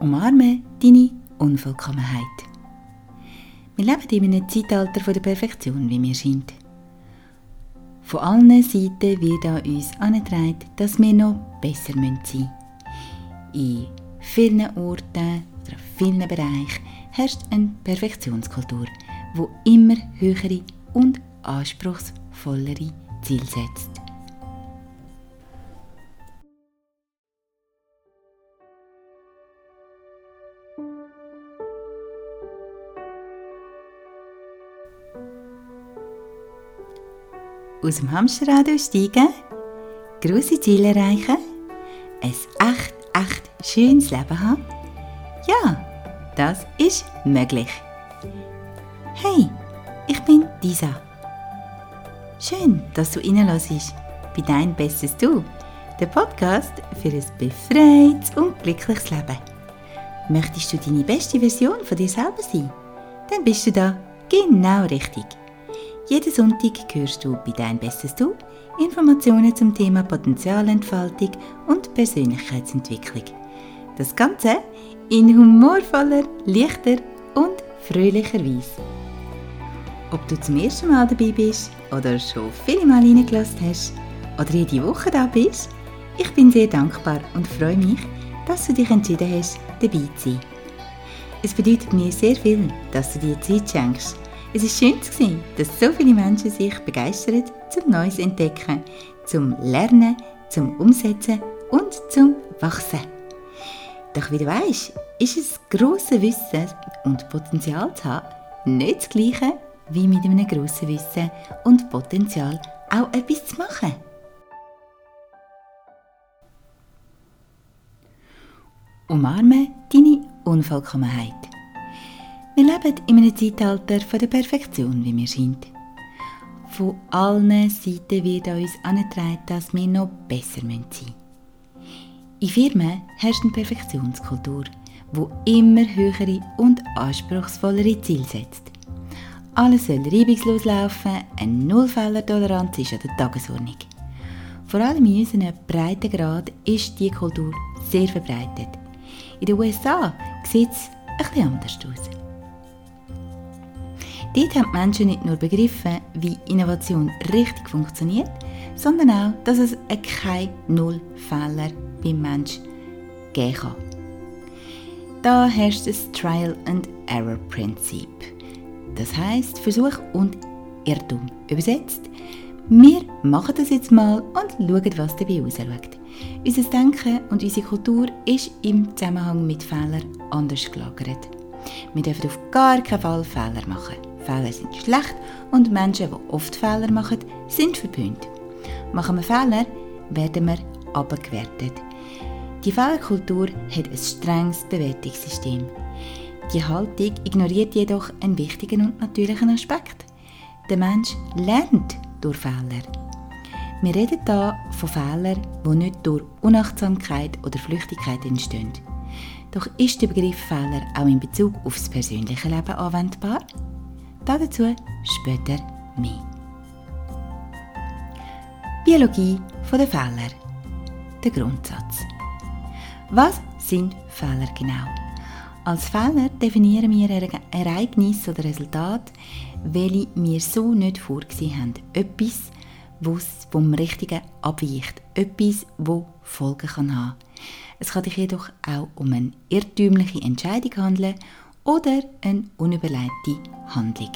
Umarme deine Unvollkommenheit. Wir leben in einem Zeitalter der Perfektion, wie mir scheint. Von allen Seiten wird an uns angetragen, dass wir noch besser sein müssen. In vielen Orten oder vielen Bereichen herrscht eine Perfektionskultur, wo immer höhere und anspruchsvollere Ziele setzt. Aus dem Hamsterrad aussteigen, grosse Ziele erreichen, ein echt, echt schönes Leben haben? Ja, das ist möglich. Hey, ich bin Disa. Schön, dass du reinlässt bei Dein Bestes Du, der Podcast für ein befreites und glückliches Leben. Möchtest du deine beste Version von dir selber sein? Dann bist du da genau richtig. Jeden Sonntag hörst du bei Dein Bestes Du Informationen zum Thema Potenzialentfaltung und Persönlichkeitsentwicklung. Das Ganze in humorvoller, leichter und fröhlicher Weise. Ob du zum ersten Mal dabei bist oder schon viele Mal reingelassen hast oder jede Woche da bist, ich bin sehr dankbar und freue mich, dass du dich entschieden hast, dabei zu sein. Es bedeutet mir sehr viel, dass du dir Zeit schenkst es war schön, zu sehen, dass so viele Menschen sich begeistern zum Neues entdecken, zum Lernen, zum Umsetzen und zum Wachsen. Doch wie du weißt, ist es grosse Wissen und Potenzial zu haben nicht das Gleiche wie mit einem grossen Wissen und Potenzial auch etwas zu machen. Umarme deine Unvollkommenheit. Wir leben in einem Zeitalter von der Perfektion, wie mir scheint. Von allen Seiten wird uns angetragen, dass wir noch besser sein müssen. In Firmen herrscht eine Perfektionskultur, die immer höhere und anspruchsvollere Ziele setzt. Alles soll reibungslos laufen, eine Nullfehlertoleranz ist an der Tagesordnung. Vor allem in unserem Breitengrad ist diese Kultur sehr verbreitet. In den USA sieht es etwas anders aus. Dort haben die Menschen nicht nur begriffen, wie Innovation richtig funktioniert, sondern auch, dass es keine Nullfehler beim Menschen geben kann. Da herrscht das Trial and Error Prinzip. Das heißt Versuch und Irrtum. Übersetzt, wir machen das jetzt mal und schauen, was dabei rausschaut. Unser Denken und unsere Kultur ist im Zusammenhang mit Fehlern anders gelagert. Wir dürfen auf gar keinen Fall Fehler machen. Fehler sind schlecht und Menschen, die oft Fehler machen, sind verpönt. Machen wir Fehler, werden wir abgewertet. Die Fehlerkultur hat ein strenges Bewertungssystem. Die Haltung ignoriert jedoch einen wichtigen und natürlichen Aspekt. Der Mensch lernt durch Fehler. Wir reden hier von Fehlern, die nicht durch Unachtsamkeit oder Flüchtigkeit entstehen. Doch ist der Begriff Fehler auch in Bezug auf das persönliche Leben anwendbar? Dazu später mehr. Biologie der Fehler. Der Grundsatz. Was sind Fehler genau? Als Fehler definieren wir Ereignisse oder Resultate, welche wir so nicht vorgesehen haben. Etwas, was vom Richtigen abweicht. Etwas, das Folgen kann haben. Es kann sich jedoch auch um eine irrtümliche Entscheidung handeln oder eine unüberlegte Handlung.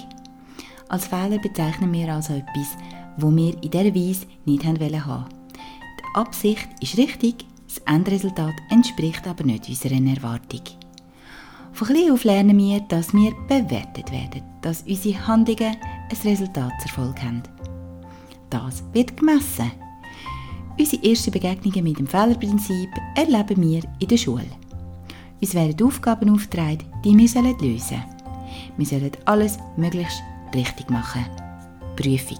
Als Fehler bezeichnen wir also etwas, wo wir in dieser Weise nicht haben wollen Die Absicht ist richtig, das Endresultat entspricht aber nicht unserer Erwartung. Von klein auf lernen wir, dass wir bewertet werden, dass unsere Handlungen ein Resultatserfolg haben. Das wird gemessen. Unsere ersten Begegnungen mit dem Fehlerprinzip erleben wir in der Schule. Uns werden Aufgaben aufgetragen, die wir lösen sollen. Wir sollen alles möglichst richtig machen. Prüfung.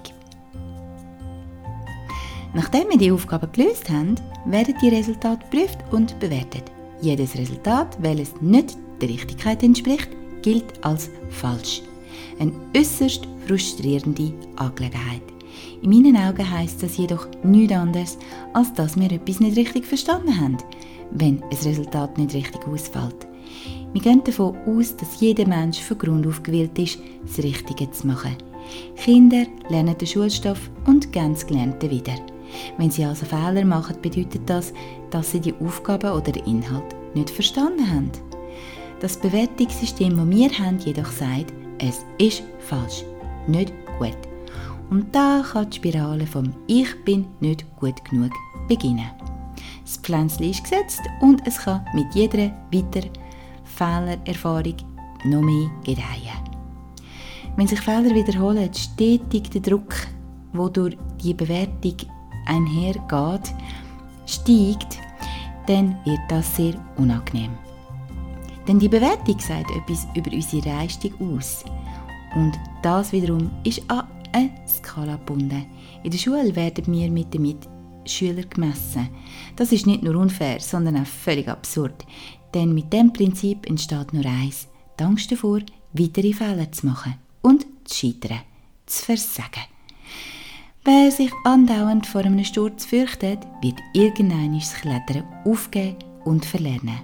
Nachdem wir die Aufgabe gelöst haben, werden die Resultate geprüft und bewertet. Jedes Resultat, welches nicht der Richtigkeit entspricht, gilt als falsch. Eine äußerst frustrierende Angelegenheit. In meinen Augen heißt das jedoch nichts anderes, als dass wir etwas nicht richtig verstanden haben wenn ein Resultat nicht richtig ausfällt. Wir gehen davon aus, dass jeder Mensch von Grund auf gewillt ist, das Richtige zu machen. Kinder lernen den Schulstoff und geben das Gelernte wieder. Wenn sie also Fehler machen, bedeutet das, dass sie die Aufgabe oder den Inhalt nicht verstanden haben. Das Bewertungssystem, das wir haben, jedoch sagt, es ist falsch, nicht gut. Und da kann die Spirale vom Ich bin nicht gut genug beginnen. Das Pflänzchen ist gesetzt und es kann mit jeder weiteren Fehlererfahrung noch mehr gedeihen. Wenn sich Fehler wiederholen, stetig der Druck, wo durch die Bewertung einhergeht, steigt, dann wird das sehr unangenehm. Denn die Bewertung sagt etwas über unsere Leistung aus. Und das wiederum ist an eine Skala gebunden. In der Schule werden wir mit den Mitschülern gemessen. Das ist nicht nur unfair, sondern auch völlig absurd. Denn mit dem Prinzip entsteht nur eins: die Angst davor, weitere Fehler zu machen und zu scheitern, zu versagen. Wer sich andauernd vor einem Sturz fürchtet, wird irgendwann das Klettern aufgeben und verlernen.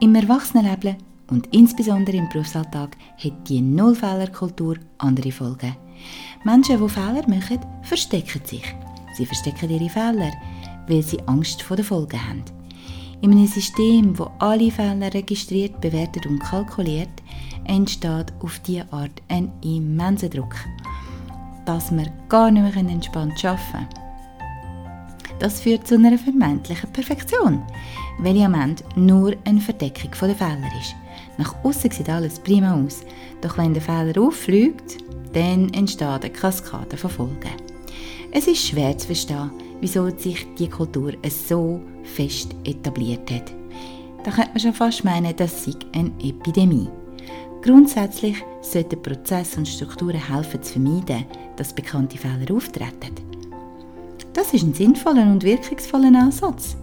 Im Erwachsenenleben und insbesondere im Berufsalltag hat die Nullfehlerkultur andere Folgen. Menschen, die Fehler machen, verstecken sich. Sie verstecken ihre Fehler, weil sie Angst vor den Folgen haben. In einem System, wo alle Fehler registriert, bewertet und kalkuliert, entsteht auf diese Art ein immenser Druck, dass wir gar nicht mehr entspannt arbeiten können. Das führt zu einer vermeintlichen Perfektion, welche am Ende nur eine Verdeckung der Fehler ist. Nach außen sieht alles prima aus, doch wenn der Fehler auffliegt, dann entsteht eine Kaskade von Folgen. Es ist schwer zu verstehen, wieso sich die Kultur so fest etabliert hat. Da könnte man schon fast meinen, das sei eine Epidemie. Grundsätzlich sollten Prozesse und Strukturen helfen zu vermeiden, dass bekannte Fehler auftreten. Das ist ein sinnvoller und wirkungsvoller Ansatz.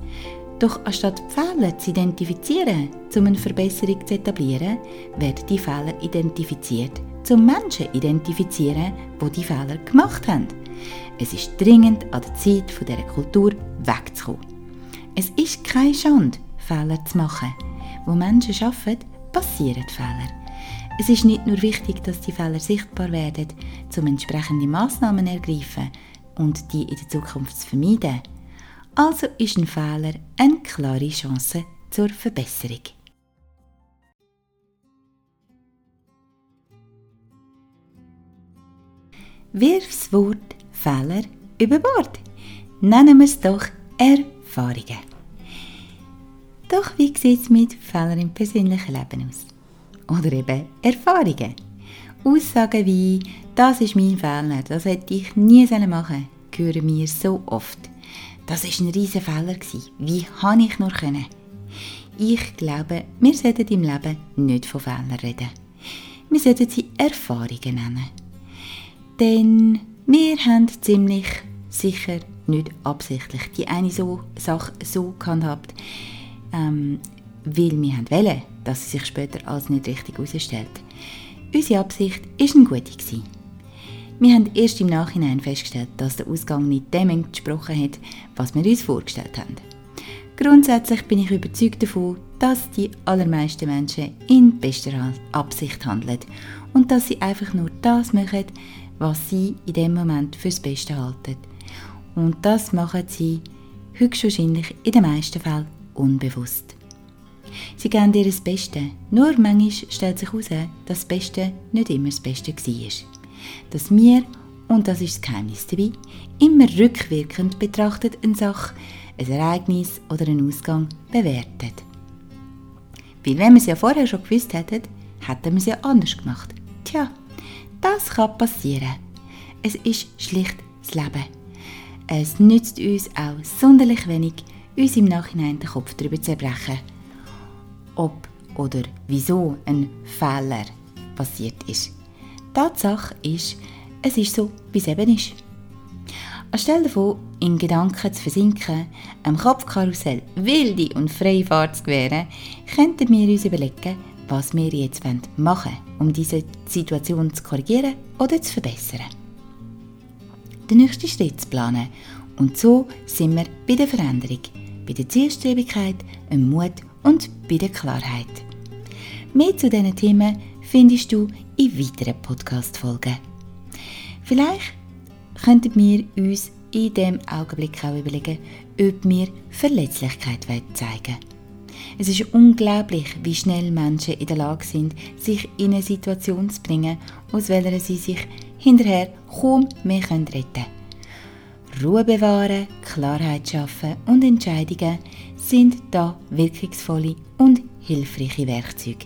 Doch anstatt Fehler zu identifizieren, um eine Verbesserung zu etablieren, werden die Fehler identifiziert, um Menschen zu identifizieren, die die Fehler gemacht haben. Es ist dringend an der Zeit, von dieser Kultur wegzukommen. Es ist keine Schande, Fehler zu machen. Wo Menschen arbeiten, passieren Fehler. Es ist nicht nur wichtig, dass die Fehler sichtbar werden, um entsprechende Massnahmen zu ergreifen, und die in der Zukunft zu vermeiden. Also ist ein Fehler eine klare Chance zur Verbesserung. Wirf das Wort Fehler über Bord. Nennen wir es doch Erfahrungen. Doch wie sieht es mit Fehlern im persönlichen Leben aus? Oder eben Erfahrungen? Aussagen wie, das ist mein Fehler, das hätte ich nie machen sollen, hören wir so oft. Das ist ein riesiger Fehler Wie habe ich nur können? Ich glaube, wir sollten im Leben nicht von Fehlern reden. Wir sollten sie Erfahrungen nennen. Denn wir haben ziemlich sicher nicht absichtlich die eine so Sache so gehandhabt, ähm, weil wir wollen, dass sie sich später als nicht richtig herausstellt. Unsere Absicht war eine gute. Wir haben erst im Nachhinein festgestellt, dass der Ausgang nicht dem entsprochen hat, was wir uns vorgestellt haben. Grundsätzlich bin ich überzeugt davon, dass die allermeisten Menschen in bester Absicht handeln und dass sie einfach nur das machen, was sie in dem Moment fürs Beste halten. Und das machen sie höchstwahrscheinlich in den meisten Fällen unbewusst. Sie geben ihr das Beste, nur manchmal stellt sich heraus, dass das Beste nicht immer das Beste war. Dass wir, und das ist das Geheimnis dabei, immer rückwirkend betrachtet eine Sache, ein Ereignis oder einen Ausgang bewertet. Weil wenn wir es ja vorher schon gewusst hätten, hätten wir es ja anders gemacht. Tja, das kann passieren. Es ist schlicht das Leben. Es nützt uns auch sonderlich wenig, uns im Nachhinein den Kopf darüber zu zerbrechen ob oder wieso ein Fehler passiert ist. Tatsache ist, es ist so, wie es eben ist. Anstelle davon, in Gedanken zu versinken, am Kopfkarussell wilde und freie Fahrt zu gewähren, könnten wir uns überlegen, was wir jetzt machen wollen, um diese Situation zu korrigieren oder zu verbessern. Den nächsten Schritt zu planen und so sind wir bei der Veränderung, bei der Zielstrebigkeit, dem Mut und bei der Klarheit. Mehr zu diesen Themen findest du in weiteren Podcast-Folgen. Vielleicht könnten wir uns in dem Augenblick auch überlegen, ob wir Verletzlichkeit zeigen Es ist unglaublich, wie schnell Menschen in der Lage sind, sich in eine Situation zu bringen, aus welcher sie sich hinterher kaum mehr retten können. Ruhe bewahren, Klarheit schaffen und Entscheidungen sind da wirkungsvolle und hilfreiche Werkzeuge.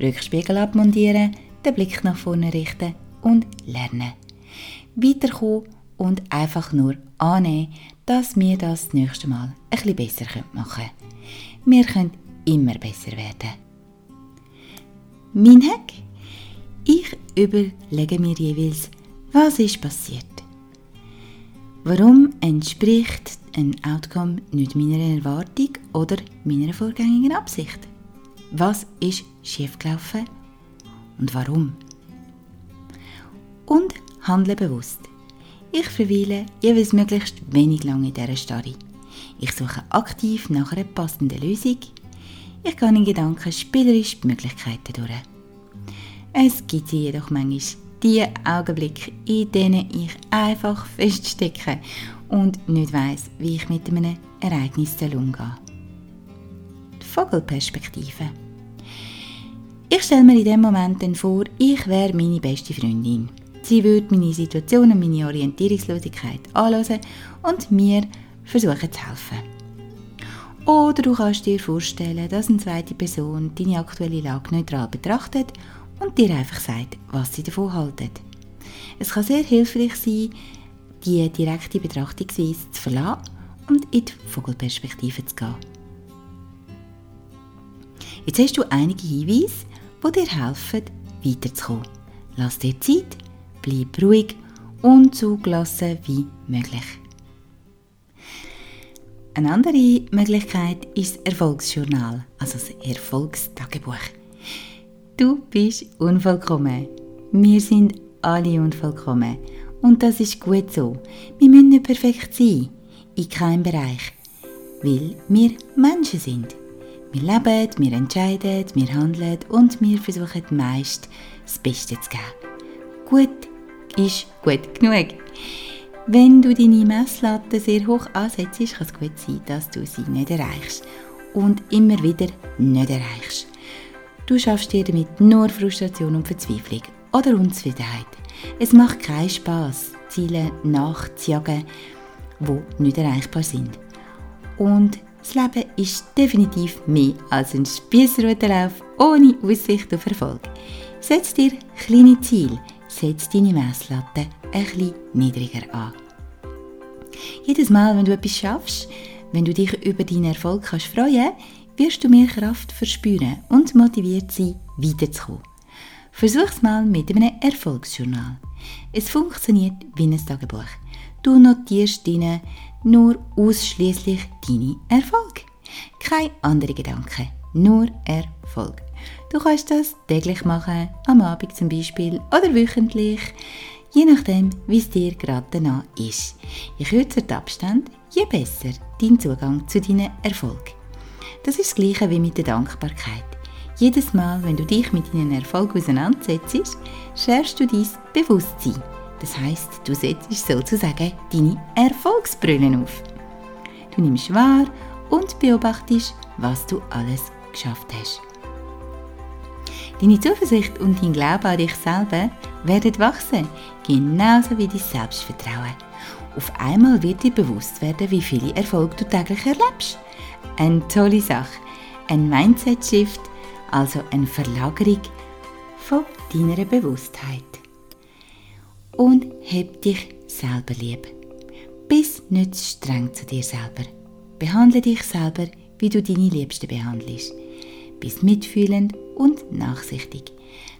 Rückspiegel abmontieren, den Blick nach vorne richten und lernen. Weiterkommen und einfach nur annehmen, dass wir das, das nächste Mal bisschen besser machen können. Wir können immer besser werden. Mein Hack? Ich überlege mir jeweils, was ist passiert. Warum entspricht ein Outcome nicht meiner Erwartung oder meiner vorgängigen Absicht? Was ist schiefgelaufen und warum? Und handle bewusst. Ich verweile jeweils möglichst wenig lange in dieser Starre. Ich suche aktiv nach einer passenden Lösung. Ich gehe in Gedanken spielerisch die Möglichkeiten durch. Es gibt jedoch manchmal die Augenblicke, in denen ich einfach feststecke und nicht weiß, wie ich mit einem Ereignis umgehe. Die Vogelperspektive. Ich stelle mir in dem Moment dann vor, ich wäre meine beste Freundin. Sie würde meine Situation und meine Orientierungslosigkeit anschauen und mir versuchen zu helfen. Oder du kannst dir vorstellen, dass eine zweite Person deine aktuelle Lage neutral betrachtet und dir einfach sagt, was sie davon halten. Es kann sehr hilfreich sein, die direkte Betrachtungsweise zu verlassen und in die Vogelperspektive zu gehen. Jetzt hast du einige Hinweise, die dir helfen, weiterzukommen. Lass dir Zeit, bleib ruhig und so gelassen wie möglich. Eine andere Möglichkeit ist das Erfolgsjournal, also das Erfolgstagebuch. Du bist unvollkommen. Wir sind alle unvollkommen. Und das ist gut so. Wir müssen nicht perfekt sein. In keinem Bereich. Weil wir Menschen sind. Wir leben, wir entscheiden, wir handeln und wir versuchen meist das Beste zu geben. Gut ist gut genug. Wenn du deine Messlatte sehr hoch ansetzt, kann es gut sein, dass du sie nicht erreichst und immer wieder nicht erreichst. Du schaffst dir damit nur Frustration und Verzweiflung oder Unzufriedenheit. Es macht keinen Spaß, Ziele nachzujagen, die nicht erreichbar sind. Und das Leben ist definitiv mehr als ein Spießrutenlauf ohne Aussicht auf Erfolg. Setz dir kleine Ziele, setz deine Messlatte bisschen niedriger an. Jedes Mal, wenn du etwas schaffst, wenn du dich über deinen Erfolg kannst freuen wirst du mehr Kraft verspüren und motiviert sein, weiterzukommen. Versuch's mal mit einem Erfolgsjournal. Es funktioniert wie ein Tagebuch. Du notierst deine nur ausschließlich deine Erfolg. Kein andere Gedanke, nur Erfolg. Du kannst das täglich machen, am Abend zum Beispiel oder wöchentlich, je nachdem, wie es dir gerade danach ist. Je kürzer der Abstand, je besser dein Zugang zu deinem Erfolg. Das ist das Gleiche wie mit der Dankbarkeit. Jedes Mal, wenn du dich mit deinem Erfolg auseinandersetzt, schärfst du dein Bewusstsein. Das heißt, du setzt sozusagen deine Erfolgsbrille auf. Du nimmst wahr und beobachtest, was du alles geschafft hast. Deine Zuversicht und dein Glaube an dich selber werden wachsen, genauso wie dein Selbstvertrauen. Auf einmal wird dir bewusst werden, wie viele Erfolge du täglich erlebst eine tolle Sache. Ein Mindset-Shift, also eine Verlagerung von deiner Bewusstheit. Und heb dich selber lieb. Bist nicht streng zu dir selber. Behandle dich selber, wie du deine Liebsten behandelst. Bist mitfühlend und nachsichtig.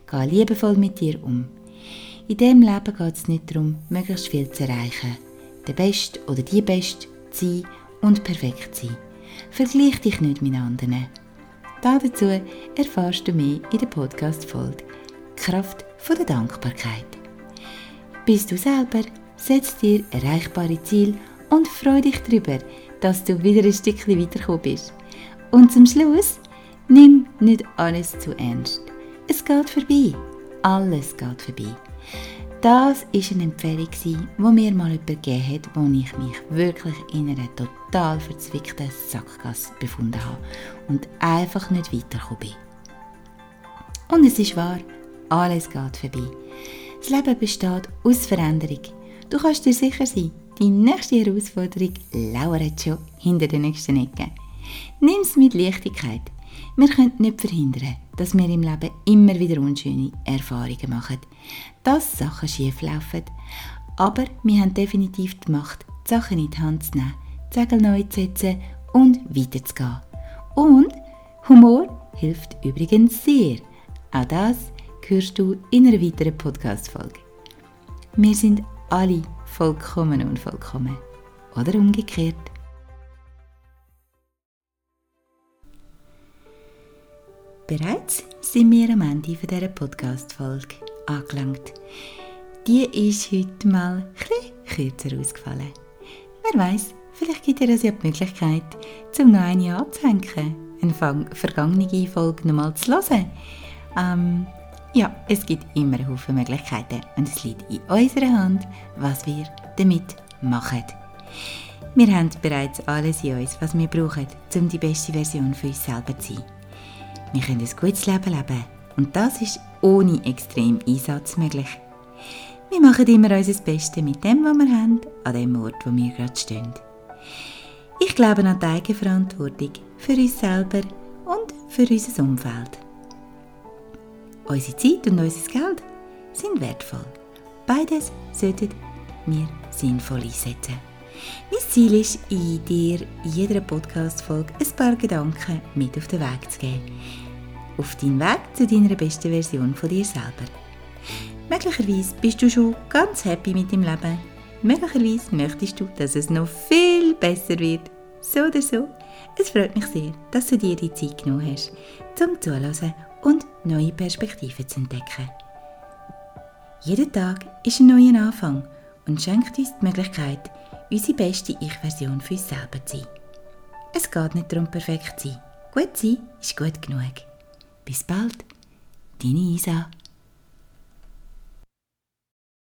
Geh liebevoll mit dir um. In diesem Leben geht es nicht darum, möglichst viel zu erreichen, der Beste oder die Beste zu sein und perfekt zu sein. Vergleich dich nicht mit anderen. Dazu erfährst du mehr in der Podcast-Folge Kraft von der Dankbarkeit. Bist du selber, setz dir erreichbare Ziele und freu dich darüber, dass du wieder ein Stückchen weitergekommen bist. Und zum Schluss Nimm nicht alles zu ernst. Es geht vorbei. Alles geht vorbei. Das war eine Empfehlung, die mir mal jemand gegeben hat, wo ich mich wirklich in einer total verzwickten Sackgasse befunden habe und einfach nicht weitergekommen bin. Und es ist wahr, alles geht vorbei. Das Leben besteht aus Veränderung. Du kannst dir sicher sein, die nächste Herausforderung lauert schon hinter der nächsten Ecke. Nimm es mit Leichtigkeit. Wir können nicht verhindern, dass wir im Leben immer wieder unschöne Erfahrungen machen, dass Sachen schief laufen. Aber wir haben definitiv die Macht, die Sachen in die Hand zu nehmen, die Segel neu zu setzen und weiterzugehen. Und Humor hilft übrigens sehr. Auch das hörst du in einer weiteren Podcast-Folge. Wir sind alle vollkommen unvollkommen. Oder umgekehrt. Bereits sind wir am Ende dieser Podcast-Folge angelangt. Die ist heute mal etwas kürzer ausgefallen. Wer weiß, vielleicht gibt dir das ja die Möglichkeit, zum noch eine anzuhängen, eine vergangene Folge nochmal zu hören. Ähm, ja, es gibt immer Haufen Möglichkeiten und es liegt in unserer Hand, was wir damit machen. Wir haben bereits alles in uns, was wir brauchen, um die beste Version für uns selber zu sein. Wir können ein gutes Leben leben und das ist ohne extrem Einsatz möglich. Wir machen immer unser Bestes mit dem, was wir haben, an dem Ort, wo wir gerade stehen. Ich glaube an die Eigenverantwortung für uns selber und für unser Umfeld. Unsere Zeit und unser Geld sind wertvoll. Beides sollten wir sinnvoll einsetzen. Mein Ziel ist, in dir jeder Podcast-Folge ein paar Gedanken mit auf den Weg zu geben. Auf deinen Weg zu deiner besten Version von dir selber. Möglicherweise bist du schon ganz happy mit dem Leben. Möglicherweise möchtest du, dass es noch viel besser wird. So oder so. Es freut mich sehr, dass du dir die Zeit genommen hast, zum Zuhören und neue Perspektiven zu entdecken. Jeder Tag ist ein neuer Anfang und schenkt uns die Möglichkeit, unsere beste Ich-Version für uns selber zu sein. Es geht nicht darum, perfekt zu sein. Gut sein ist gut genug. Bis bald, deine Isa.